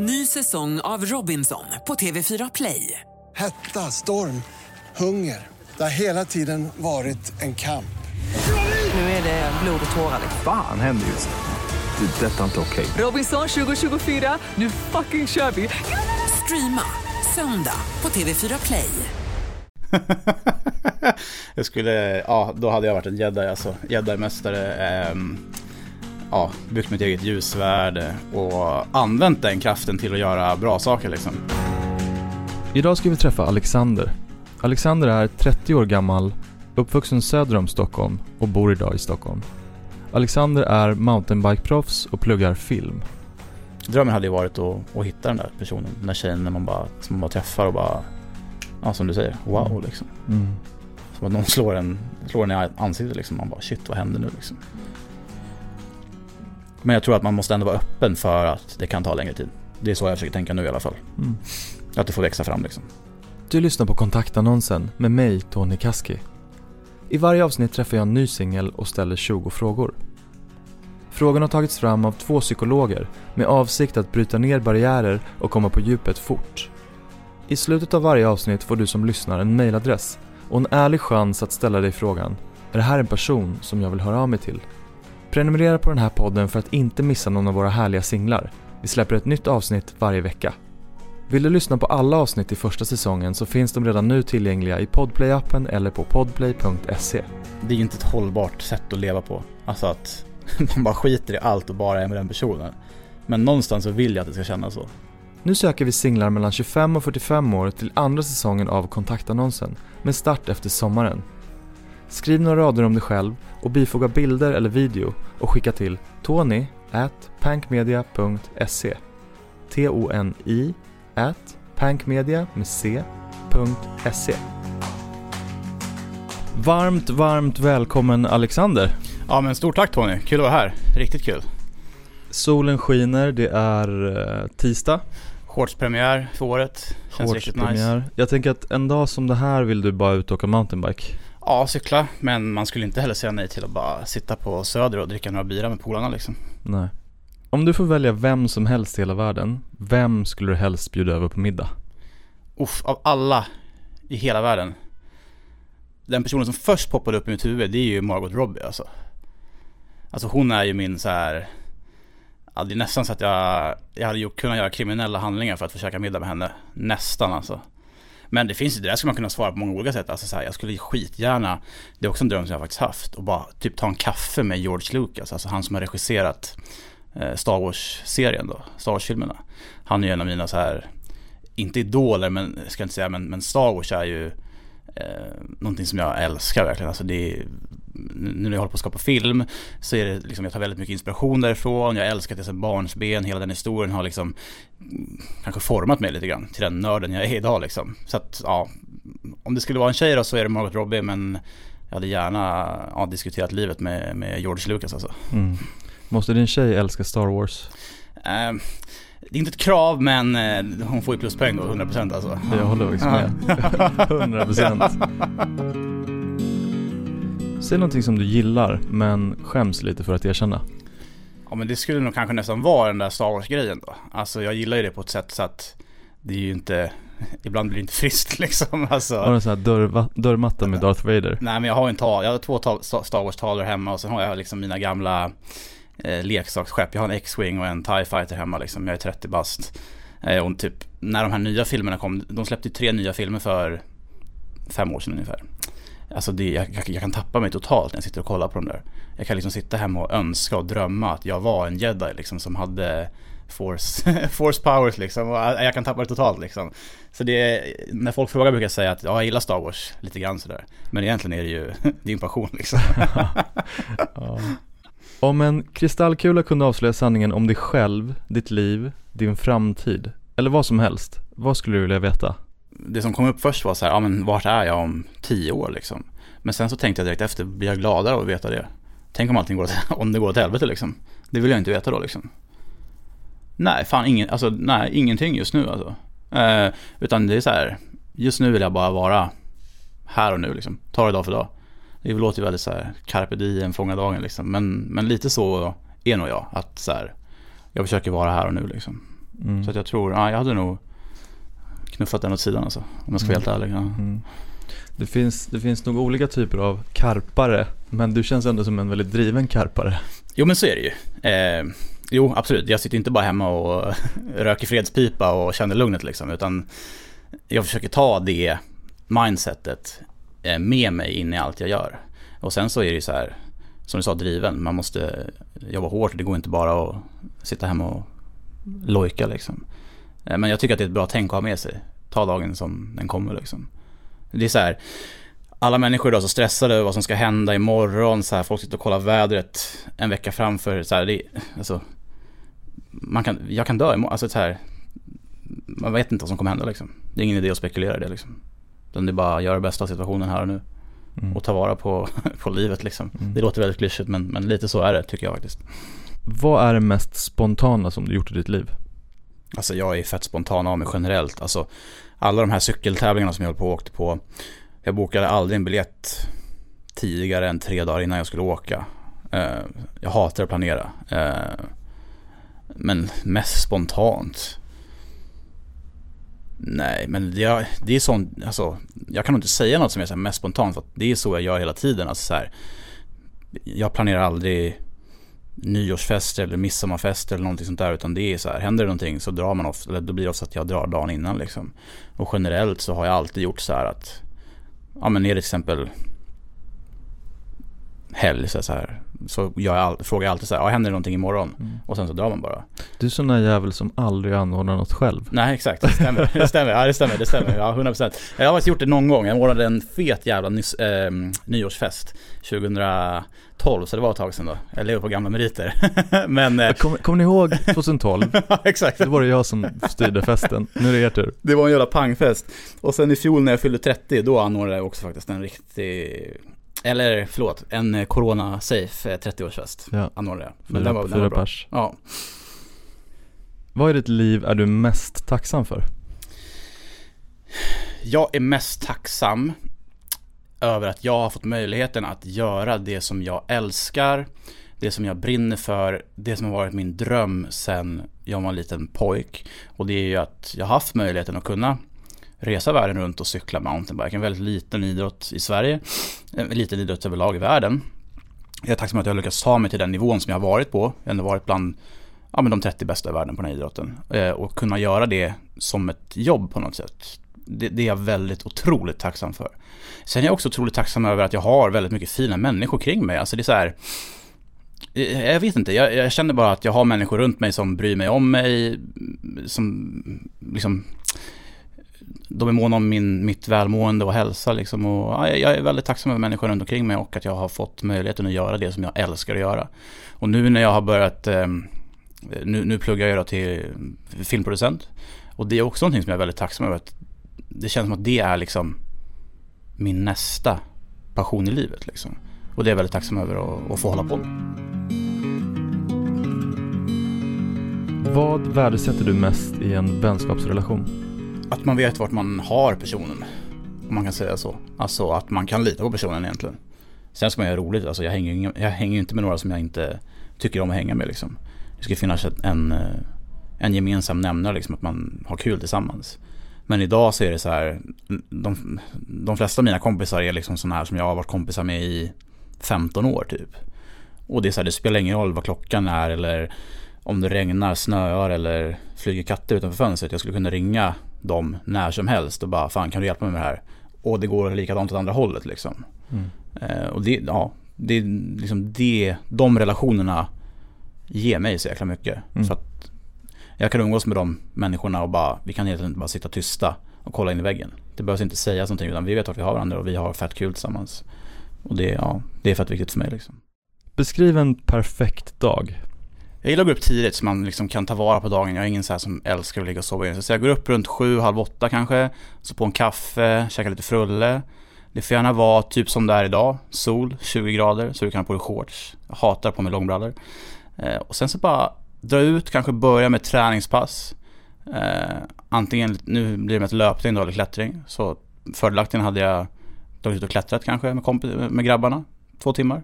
Ny säsong av Robinson på TV4 Play. Hetta, storm, hunger. Det har hela tiden varit en kamp. Nu är det blod och tårar. Fan händer just nu. Det. är Detta är inte okej. Robinson 2024, nu fucking kör vi! Streama söndag på TV4 Play. jag skulle, ja, då hade jag varit en jedi alltså. Jedi-mästare. ehm, ja, byggt mitt eget ljusvärd och använt den kraften till att göra bra saker liksom. Idag ska vi träffa Alexander. Alexander är 30 år gammal, uppvuxen söder om Stockholm och bor idag i Stockholm. Alexander är mountainbike-proffs och pluggar film. Drömmen hade ju varit att, att hitta den där personen, den där tjejen när man bara, som man bara träffar och bara, ja som du säger, wow liksom. Som att någon slår en, slår en i ansiktet liksom. Man bara shit vad händer nu liksom. Men jag tror att man måste ändå vara öppen för att det kan ta längre tid. Det är så jag försöker tänka nu i alla fall. Mm. Att det får växa fram liksom. Du lyssnar på kontaktannonsen med mig, Tony Kaski. I varje avsnitt träffar jag en ny singel och ställer 20 frågor. Frågorna har tagits fram av två psykologer med avsikt att bryta ner barriärer och komma på djupet fort. I slutet av varje avsnitt får du som lyssnar en mailadress och en ärlig chans att ställa dig frågan Är det här en person som jag vill höra av mig till? Prenumerera på den här podden för att inte missa någon av våra härliga singlar. Vi släpper ett nytt avsnitt varje vecka. Vill du lyssna på alla avsnitt i första säsongen så finns de redan nu tillgängliga i Podplay-appen eller på podplay.se. Det är ju inte ett hållbart sätt att leva på. Alltså att man bara skiter i allt och bara är med den personen. Men någonstans så vill jag att det ska kännas så. Nu söker vi singlar mellan 25 och 45 år till andra säsongen av kontaktannonsen med start efter sommaren. Skriv några rader om dig själv och bifoga bilder eller video och skicka till tony at pankmedia.se T-O-N-I at pankmedia med C.se Varmt, varmt välkommen Alexander. Ja men stort tack Tony, kul att vara här. Riktigt kul. Solen skiner, det är eh, tisdag. Shortspremiär för året. Känns riktigt nice. Shortspremiär. Jag tänker att en dag som det här vill du bara ut och åka mountainbike. Ja, cykla. Men man skulle inte heller säga nej till att bara sitta på Söder och dricka några bira med polarna liksom. Nej. Om du får välja vem som helst i hela världen, vem skulle du helst bjuda över på middag? Uff, av alla i hela världen. Den personen som först poppade upp i mitt huvud, det är ju Margot Robbie alltså. Alltså hon är ju min så här. Ja, det är nästan så att jag, jag hade gjort, kunnat göra kriminella handlingar för att få käka middag med henne. Nästan alltså. Men det finns ju, det där skulle man kunna svara på många olika sätt. Alltså så här, jag skulle skitgärna, det är också en dröm som jag faktiskt haft, och bara typ ta en kaffe med George Lucas, alltså han som har regisserat eh, Star Wars-serien då, Star Wars-filmerna. Han är ju en av mina så här, inte idoler, men ska jag inte säga, men, men Star Wars är ju eh, någonting som jag älskar verkligen. Alltså det är, nu när jag håller på att skapa film så är det liksom, jag tar väldigt mycket inspiration därifrån. Jag älskar det som barnsben, hela den historien har liksom mm, kanske format mig lite grann till den nörden jag är idag liksom. Så att ja, om det skulle vara en tjej då så är det Margot Robbie men jag hade gärna ja, diskuterat livet med, med George Lucas alltså. Mm. Måste din tjej älska Star Wars? Eh, det är inte ett krav men eh, hon får ju pluspoäng då, 100% alltså. Jag håller faktiskt med. 100%. Säg någonting som du gillar men skäms lite för att erkänna. Ja men det skulle nog kanske nästan vara den där Star Wars-grejen då. Alltså jag gillar ju det på ett sätt så att det är ju inte, ibland blir det inte friskt liksom. Alltså. Har du en sån här dörr, dörrmatta med Darth Vader? Nej men jag har en tal, jag har två tal, Star Wars-talor hemma och sen har jag liksom mina gamla eh, leksaksskepp. Jag har en X-Wing och en TIE Fighter hemma liksom. Jag är 30 bast. Eh, och typ när de här nya filmerna kom, de släppte ju tre nya filmer för fem år sedan ungefär. Alltså det, jag, jag, jag kan tappa mig totalt när jag sitter och kollar på dem där. Jag kan liksom sitta hemma och önska och drömma att jag var en jedi liksom som hade force, force powers liksom. Och äh, jag kan tappa det totalt liksom. Så det, när folk frågar brukar jag säga att ja, jag gillar Star Wars lite grann sådär. Men egentligen är det ju, det är en passion liksom. Ja. Om en kristallkula kunde avslöja sanningen om dig själv, ditt liv, din framtid eller vad som helst, vad skulle du vilja veta? Det som kom upp först var så här, ja men vart är jag om tio år liksom? Men sen så tänkte jag direkt efter, blir jag gladare av att veta det? Tänk om allting går om det går åt helvete liksom? Det vill jag inte veta då liksom. Nej, fan ingen, alltså nej, ingenting just nu alltså. Eh, utan det är så här, just nu vill jag bara vara här och nu liksom. Ta det dag för dag. Det låter ju väldigt så här, carpe diem, fånga dagen liksom. Men, men lite så är nog jag, att så här, jag försöker vara här och nu liksom. Mm. Så att jag tror, ja jag hade nog knuffat den åt sidan alltså. Om jag ska vara helt ärlig. Ja. Mm. Det, finns, det finns nog olika typer av karpare, men du känns ändå som en väldigt driven karpare. Jo men så är det ju. Eh, jo absolut, jag sitter inte bara hemma och röker fredspipa och känner lugnet liksom. Utan jag försöker ta det mindsetet eh, med mig in i allt jag gör. Och sen så är det ju så här, som du sa, driven. Man måste jobba hårt. Det går inte bara att sitta hemma och lojka liksom. Eh, Men jag tycker att det är ett bra tänk att ha med sig. Ta dagen som den kommer liksom. Det är så här, alla människor idag är så stressade över vad som ska hända imorgon. Så här, folk sitter och kollar vädret en vecka framför. Så här, det, alltså, man kan, jag kan dö imorgon. Alltså, så här, man vet inte vad som kommer hända liksom. Det är ingen idé att spekulera i det liksom. Utan det är bara att göra det bästa av situationen här och nu. Mm. Och ta vara på, på livet liksom. Mm. Det låter väldigt klyschigt men, men lite så är det tycker jag faktiskt. Vad är det mest spontana som du gjort i ditt liv? Alltså jag är fett spontan av mig generellt. Alltså alla de här cykeltävlingarna som jag höll på och åkte på. Jag bokade aldrig en biljett tidigare än tre dagar innan jag skulle åka. Eh, jag hatar att planera. Eh, men mest spontant. Nej, men det, det är sånt, alltså, jag kan nog inte säga något som är så mest spontant för att det är så jag gör hela tiden. Alltså, så här, jag planerar aldrig nyårsfest eller midsommarfest eller någonting sånt där utan det är så här, händer det någonting så drar man ofta, eller då blir det ofta att jag drar dagen innan liksom. Och generellt så har jag alltid gjort så här att, ja men är det till exempel helg så här, så jag all, frågar jag alltid så här, ja händer det någonting imorgon? Mm. Och sen så drar man bara. Du är sån där jävel som aldrig anordnar något själv. Nej exakt, det stämmer, det stämmer, ja det stämmer, det stämmer, ja 100% Jag har faktiskt gjort det någon gång, jag ordnade en fet jävla nys, eh, nyårsfest 2012, så det var ett tag sedan då. Jag lever på gamla meriter. Men, eh, Kommer kom ni ihåg 2012? exakt. Då var det jag som styrde festen. Nu är det er tur. Det var en jävla pangfest. Och sen i fjol när jag fyllde 30, då anordnade jag också faktiskt en riktig, eller förlåt, en eh, corona-safe eh, 30-årsfest. Ja. Anordnade jag. Men Fyra, den var, den var bra. pers. Ja. Vad i ditt liv är du mest tacksam för? Jag är mest tacksam över att jag har fått möjligheten att göra det som jag älskar, det som jag brinner för, det som har varit min dröm sen jag var en liten pojk. Och det är ju att jag har haft möjligheten att kunna resa världen runt och cykla mountainbike. En väldigt liten idrott i Sverige, en liten idrott överlag i världen. Jag är tacksam att jag har lyckats ta mig till den nivån som jag har varit på. Jag har ändå varit bland ja, men de 30 bästa i världen på den här idrotten. Eh, och kunna göra det som ett jobb på något sätt. Det, det är jag väldigt otroligt tacksam för. Sen är jag också otroligt tacksam över att jag har väldigt mycket fina människor kring mig. Alltså det är så här, eh, jag vet inte, jag, jag känner bara att jag har människor runt mig som bryr mig om mig, som liksom de är måna om min, mitt välmående och hälsa liksom. Och, ja, jag är väldigt tacksam över människor runt omkring mig och att jag har fått möjligheten att göra det som jag älskar att göra. Och nu när jag har börjat, eh, nu, nu pluggar jag då till filmproducent. Och det är också någonting som jag är väldigt tacksam över. Att det känns som att det är liksom min nästa passion i livet liksom. Och det är jag väldigt tacksam över att, att få hålla på med. Vad värdesätter du mest i en vänskapsrelation? Att man vet vart man har personen. Om man kan säga så. Alltså att man kan lita på personen egentligen. Sen ska man göra roligt. Alltså jag hänger ju jag hänger inte med några som jag inte tycker om att hänga med liksom. Det ska finnas en, eh, en gemensam nämnare liksom. Att man har kul tillsammans. Men idag så är det så här. De, de flesta av mina kompisar är liksom sådana här som jag har varit kompisar med i 15 år typ. Och det är så här, det spelar ingen roll vad klockan är eller om det regnar, snöar eller flyger katter utanför fönstret. Jag skulle kunna ringa dem när som helst och bara fan kan du hjälpa mig med det här? Och det går likadant åt andra hållet liksom. Mm. Eh, och det, ja, det är liksom det, de relationerna ger mig så jäkla mycket. Mm. Så att jag kan umgås med de människorna och bara, vi kan helt enkelt bara sitta tysta och kolla in i väggen. Det behövs inte sägas någonting utan vi vet vart vi har varandra och vi har fett kul tillsammans. Och det, ja, det är fett viktigt för mig liksom. Beskriv en perfekt dag. Jag gillar att gå upp tidigt så man liksom kan ta vara på dagen. Jag är ingen så här som älskar att ligga och sova in. Så jag går upp runt sju, halv åtta kanske. Så på en kaffe, käkar lite frulle. Det får gärna vara typ som det är idag. Sol, 20 grader, så du kan ha på dig shorts. Jag hatar på mig långbrallor. Eh, och sen så bara dra ut, kanske börja med träningspass. Eh, antingen, nu blir det med ett löpning då, eller klättring. Så fördelaktigt hade jag dragit ut och klättrat kanske med, komp- med grabbarna. Två timmar.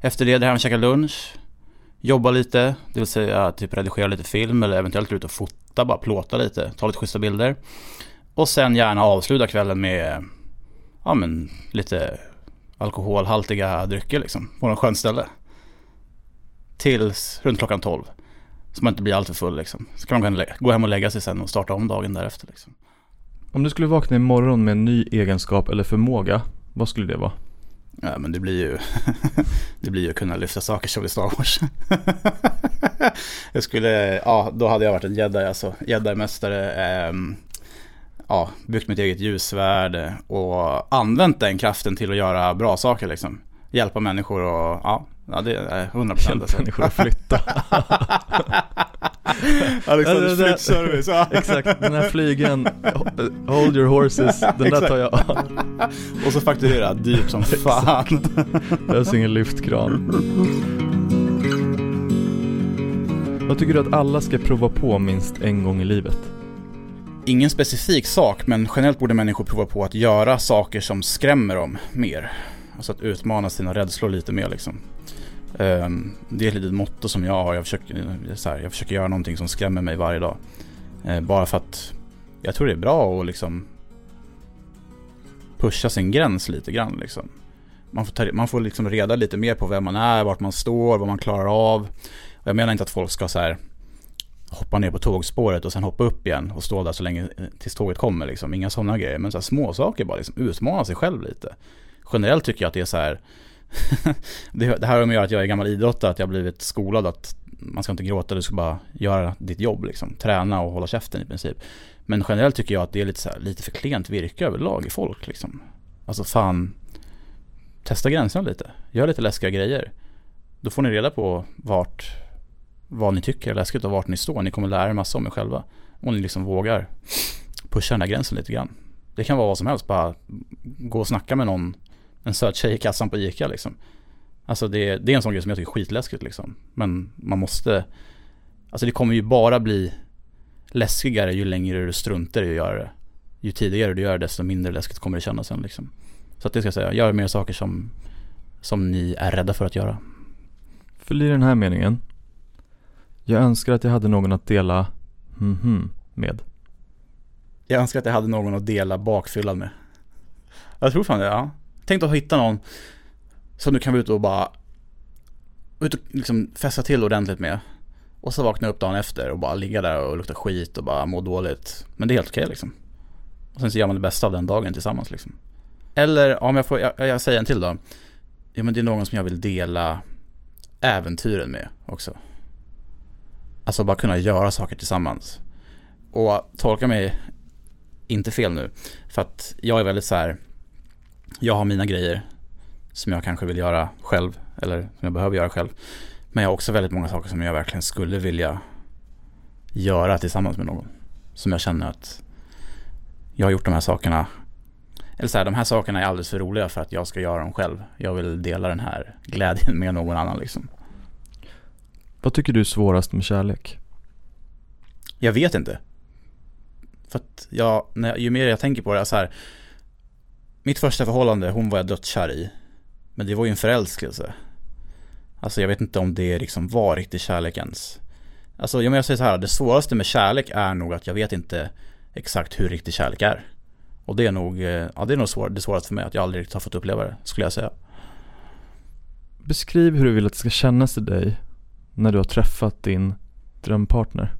Efter det, det här med att käka lunch. Jobba lite, det vill säga typ redigera lite film eller eventuellt ut och fota bara plåta lite, ta lite schyssta bilder. Och sen gärna avsluta kvällen med, ja men lite alkoholhaltiga drycker liksom, på något skönt ställe. Tills runt klockan 12. Så man inte blir alltför full liksom. Så kan man gå hem och lägga sig sen och starta om dagen därefter liksom. Om du skulle vakna imorgon med en ny egenskap eller förmåga, vad skulle det vara? Ja men det blir ju, det blir ju att kunna lyfta saker som i Star Wars. jag skulle, ja då hade jag varit en jedi alltså, jedi-mästare. Eh, ja, byggt mitt eget ljussvärd och använt den kraften till att göra bra saker liksom. Hjälpa människor och ja, ja det är 100% Hjälpa alltså. människor att flytta. Det där- flyttservice. Exakt, den här flygen, hold your horses, den där tar jag. Och så fakturera dyrt som fan. Behövs ingen lyftkran. Vad tycker du att alla ska prova på minst en gång i livet? Ingen specifik sak, men generellt borde människor prova på att göra saker som skrämmer dem mer. Alltså att utmana sina rädslor lite mer liksom. Ehm, det är ett litet motto som jag har. Jag försöker, så här, jag försöker göra någonting som skrämmer mig varje dag. Ehm, bara för att jag tror det är bra att liksom pusha sin gräns lite grann liksom. Man får, ta, man får liksom reda lite mer på vem man är, vart man står, vad man klarar av. Och jag menar inte att folk ska så här hoppa ner på tågspåret och sen hoppa upp igen och stå där så länge eh, tills tåget kommer liksom. Inga sådana grejer. Men så här små saker bara liksom utmana sig själv lite. Generellt tycker jag att det är så här det, det här har med att göra att jag är gammal idrottare, att jag har blivit skolad att man ska inte gråta, du ska bara göra ditt jobb liksom. Träna och hålla käften i princip. Men generellt tycker jag att det är lite, så här, lite för klent virke överlag i folk liksom. Alltså fan, testa gränserna lite. Gör lite läskiga grejer. Då får ni reda på vart, vad ni tycker är läskigt och vart ni står. Ni kommer lära er massa om er själva. Om ni liksom vågar pusha den här gränsen lite grann. Det kan vara vad som helst, bara gå och snacka med någon, en söt tjej i kassan på ICA liksom. Alltså det, det är en sån grej som jag tycker är skitläskigt liksom. Men man måste, alltså det kommer ju bara bli läskigare ju längre du struntar i att göra det. Ju tidigare du gör det desto mindre läskigt kommer det kännas sen liksom. Så att det ska jag säga, gör mer saker som, som ni är rädda för att göra. Fyll i den här meningen. Jag önskar att jag hade någon att dela mhm med. Jag önskar att jag hade någon att dela bakfyllan med. Jag tror fan det, ja. Tänk att hitta någon som du kan vara ute och bara ut och liksom fästa till ordentligt med. Och så vakna upp dagen efter och bara ligga där och lukta skit och bara må dåligt. Men det är helt okej liksom. Och sen så gör man det bästa av den dagen tillsammans liksom. Eller om jag får, jag, jag säger en till då. Ja men det är någon som jag vill dela äventyren med också. Alltså bara kunna göra saker tillsammans. Och tolka mig inte fel nu. För att jag är väldigt så här. Jag har mina grejer som jag kanske vill göra själv. Eller som jag behöver göra själv. Men jag har också väldigt många saker som jag verkligen skulle vilja göra tillsammans med någon. Som jag känner att jag har gjort de här sakerna. Eller så här, de här sakerna är alldeles för roliga för att jag ska göra dem själv. Jag vill dela den här glädjen med någon annan liksom. Vad tycker du är svårast med kärlek? Jag vet inte. För att jag, när, ju mer jag tänker på det, så här. Mitt första förhållande, hon var jag dödskär i. Men det var ju en förälskelse. Alltså jag vet inte om det liksom var riktig kärlek ens. Alltså jag, säger så här, det svåraste med kärlek är nog att jag vet inte exakt hur riktig kärlek är. Och det är nog, eh, ja det är nog svår, det svåraste för mig, att jag aldrig riktigt har fått uppleva det, skulle jag säga. Beskriv hur du vill att det ska kännas i dig när du har träffat din drömpartner.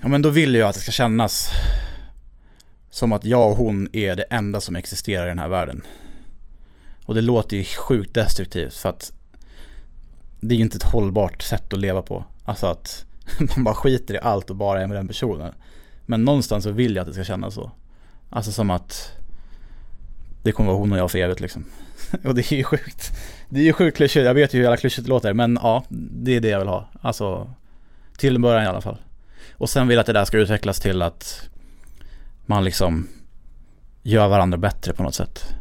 Ja men då vill jag att det ska kännas som att jag och hon är det enda som existerar i den här världen. Och det låter ju sjukt destruktivt för att det är ju inte ett hållbart sätt att leva på. Alltså att man bara skiter i allt och bara är med den personen. Men någonstans så vill jag att det ska kännas så. Alltså som att det kommer vara hon och jag för evigt liksom. Och det är ju sjukt. Det är ju sjukt klyschigt, jag vet ju hur jävla klyschigt det låter men ja, det är det jag vill ha. Alltså till en början i alla fall. Och sen vill jag att det där ska utvecklas till att man liksom gör varandra bättre på något sätt.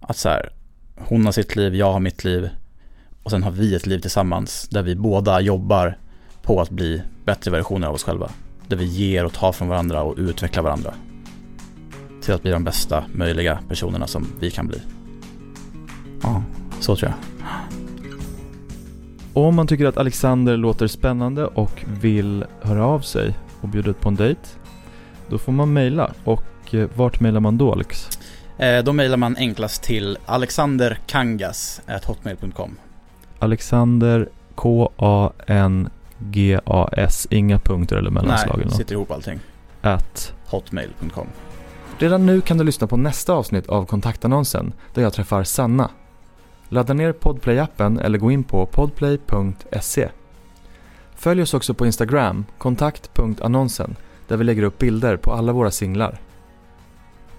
Att så här, hon har sitt liv, jag har mitt liv och sen har vi ett liv tillsammans där vi båda jobbar på att bli bättre versioner av oss själva. Där vi ger och tar från varandra och utvecklar varandra. Till att bli de bästa möjliga personerna som vi kan bli. Ja, så tror jag. Om man tycker att Alexander låter spännande och vill höra av sig, och bjuda ut på en dejt? Då får man mejla och eh, vart mejlar man då Alex? Eh, då mejlar man enklast till alexanderkangas.hotmail.com Alexander K-A-N-G-A-S, inga punkter eller mellanslag eller Nej, något. sitter ihop allting. At. Hotmail.com Redan nu kan du lyssna på nästa avsnitt av kontaktannonsen där jag träffar Sanna. Ladda ner Podplay-appen eller gå in på podplay.se. Följ oss också på Instagram, kontakt.annonsen, där vi lägger upp bilder på alla våra singlar.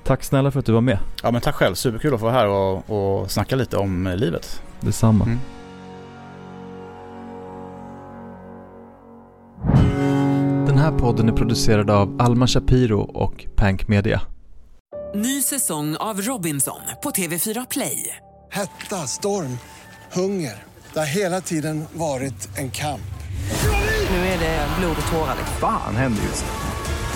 Tack snälla för att du var med. Ja men tack själv, superkul att få vara här och, och snacka lite om eh, livet. Detsamma. Mm. Den här podden är producerad av Alma Shapiro och Pank Media. Ny säsong av Robinson på TV4 Play. Hetta, storm, hunger. Det har hela tiden varit en kamp. Nu är det blod och tårar. Fan händer just